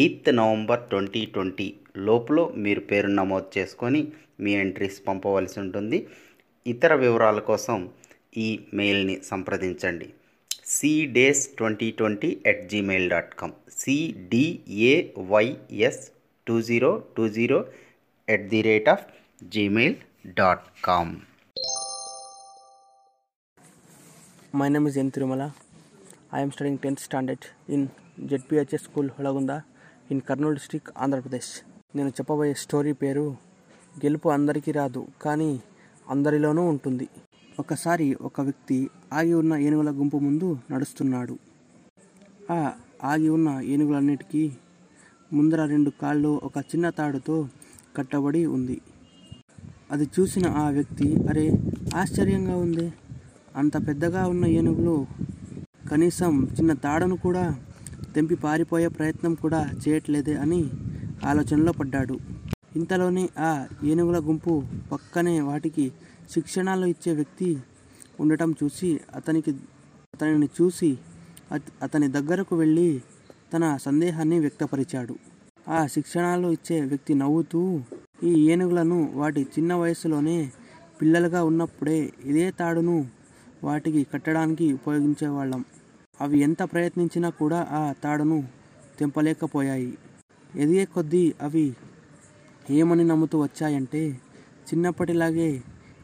Eighth November twenty twenty లోపల మీరు పేరు నమోదు చేసుకొని మీ ఎంట్రీస్ పంపవలసి ఉంటుంది. ఇతర వివరాల కోసం ఈ మెయిల్ని సంప్రదించండి. C days twenty twenty at Gmail dot com CDAYS two zero two zero at the rate of Gmail dot com my name is N Tirumala I'm studying tenth standard in ZPHS school Holagunda in Kurnool district Andhra Pradesh. నేను చెప్పబోయే story పేరు గెలుపు అందరికీ రాదు కానీ అందరిలోనూ ఉంటుంది. ఒకసారి ఒక వ్యక్తి ఆగి ఉన్న ఏనుగుల గుంపు ముందు నడుస్తున్నాడు. ఆ ఆగి ఉన్న ఏనుగులన్నిటికీ ముందర రెండు కాళ్ళు ఒక చిన్న తాడుతో కట్టబడి ఉంది. అది చూసిన ఆ వ్యక్తి అరే ఆశ్చర్యంగా ఉంది. అంత పెద్దగా ఉన్న ఏనుగులు కనీసం చిన్న తాడును కూడా తెంపి పారిపోయే ప్రయత్నం కూడా చేయట్లేదే అని ఆలోచనలో పడ్డాడు. ఇంతలోనే ఆ ఏనుగుల గుంపు పక్కనే వాటికి శిక్షణలు ఇచ్చే వ్యక్తి ఉండటం చూసి అతనికి అతనిని చూసి అత- అతని దగ్గరకు వెళ్ళి తన సందేహాన్ని వ్యక్తపరిచాడు. ఆ శిక్షణలు ఇచ్చే వ్యక్తి నవ్వుతూ ఈ ఏనుగులను వాటి చిన్న వయసులోనే పిల్లలుగా ఉన్నప్పుడే ఇదే తాడును వాటికి కట్టడానికి ఉపయోగించేవాళ్ళం. అవి ఎంత ప్రయత్నించినా కూడా ఆ తాడును తెంపలేకపోయాయి. ఎదిగే కొద్దీ అవి ఏమని నమ్ముతూ వచ్చాయంటే చిన్నప్పటిలాగే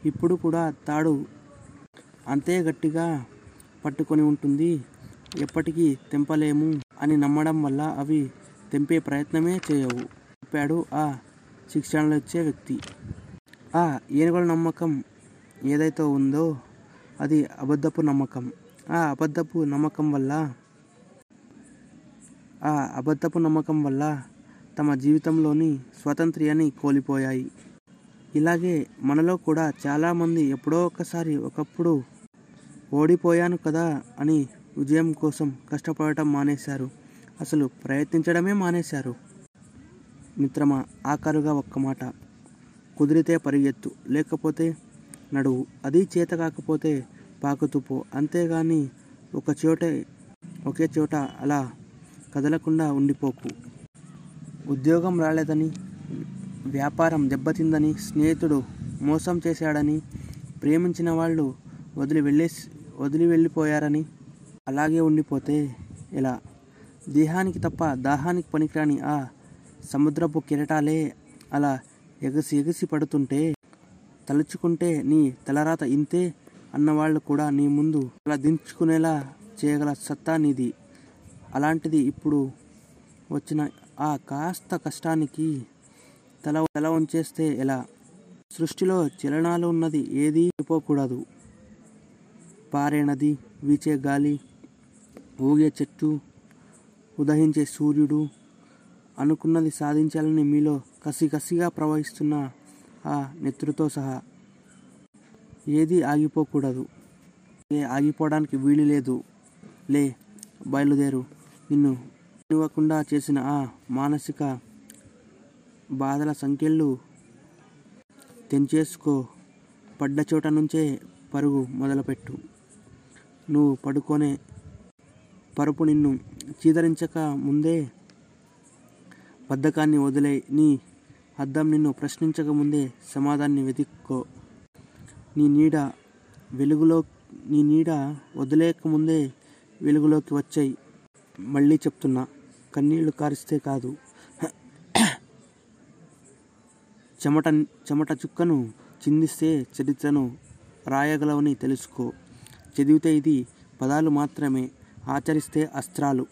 ఇప్పుడు కూడా తాడు అంతే గట్టిగా పట్టుకొని ఉంటుంది. ఎప్పటికీ తెంపలేము అని నమ్మడం వల్ల అవి తెంపే ప్రయత్నమే చేయవు చెప్పాడు ఆ శిక్షణలు ఇచ్చే వ్యక్తి. ఆ ఏనుగుల నమ్మకం ఏదైతే ఉందో అది అబద్ధపు నమ్మకం. ఆ అబద్ధపు నమ్మకం వల్ల ఆ అబద్ధపు నమ్మకం వల్ల తమ జీవితంలోని స్వాతంత్ర్యాన్ని కోల్పోయాయి. ఇలాగే మనలో కూడా చాలామంది ఎప్పుడో ఒకసారి ఒకప్పుడు ఓడిపోయాను కదా అని విజయం కోసం కష్టపడటం మానేశారు. అసలు ప్రయత్నించడమే మానేశారు. మిత్రమా ఆఖరుగా ఒక్క మాట. కుదిరితే పరిగెత్తు. లేకపోతే నడువు. అది చేత కాకపోతే పాకుతుపో. అంతేగాని ఒక చోటే ఒకే చోట అలా కదలకుండా ఉండిపోకు. ఉద్యోగం రాలేదని వ్యాపారం దెబ్బతిందని స్నేహితుడు మోసం చేశాడని ప్రేమించిన వాళ్ళు వదిలి వెళ్ళేసి వదిలి వెళ్ళిపోయారని అలాగే ఉండిపోతే ఎలా? దేహానికి తప్ప దాహానికి పనికిరాని ఆ సముద్రపు కిరటాలే అలా ఎగసి ఎగసి పడుతుంటే తలుచుకుంటే నీ తలరాత ఇంతే అన్నవాళ్ళు కూడా నీ ముందు అలా దించుకునేలా చేయగల సత్తా నీది. అలాంటిది ఇప్పుడు వచ్చిన ఆ కాస్త కష్టానికి తల తల వంచేస్తే ఎలా? సృష్టిలో చలనాలు ఉన్నది ఏదీ అయిపోకూడదు పారే నది వీచే గాలి ఊగే చెట్టు ఉదయించే సూర్యుడు అనుకున్నది సాధించాలని మీలో కసి కసిగా ప్రవహిస్తున్న ఆ నెత్రుతో సహా ఏది ఆగిపోకూడదు. ఏ ఆగిపోవడానికి వీలు లేదు. లే బయలుదేరు. నిన్ను ఇవ్వకుండా చేసిన ఆ మానసిక బాధల సంఖ్యలు తెంచేసుకో. పడ్డ చోట నుంచే పరుగు మొదలుపెట్టు. నువ్వు పడుకొనే పరుపు నిన్ను చీదరించక ముందే బద్ధకాన్ని వదిలే నీ అద్దం నిన్ను ప్రశ్నించక ముందే సమాధాన్ని వెతుక్కో. నీ నీడ వెలుగులో నీ నీడ వదిలేక ముందే వెలుగులోకి వచ్చాయి. మళ్ళీ చెప్తున్నా కన్నీళ్ళు కారిస్తే కాదు. చెమట చెమట చుక్కను చిందిస్తే చరిత్రను రాయగలవని తెలుసుకో. చదివితే ఇది పదాలు మాత్రమే ఆచరిస్తే అస్త్రాలు.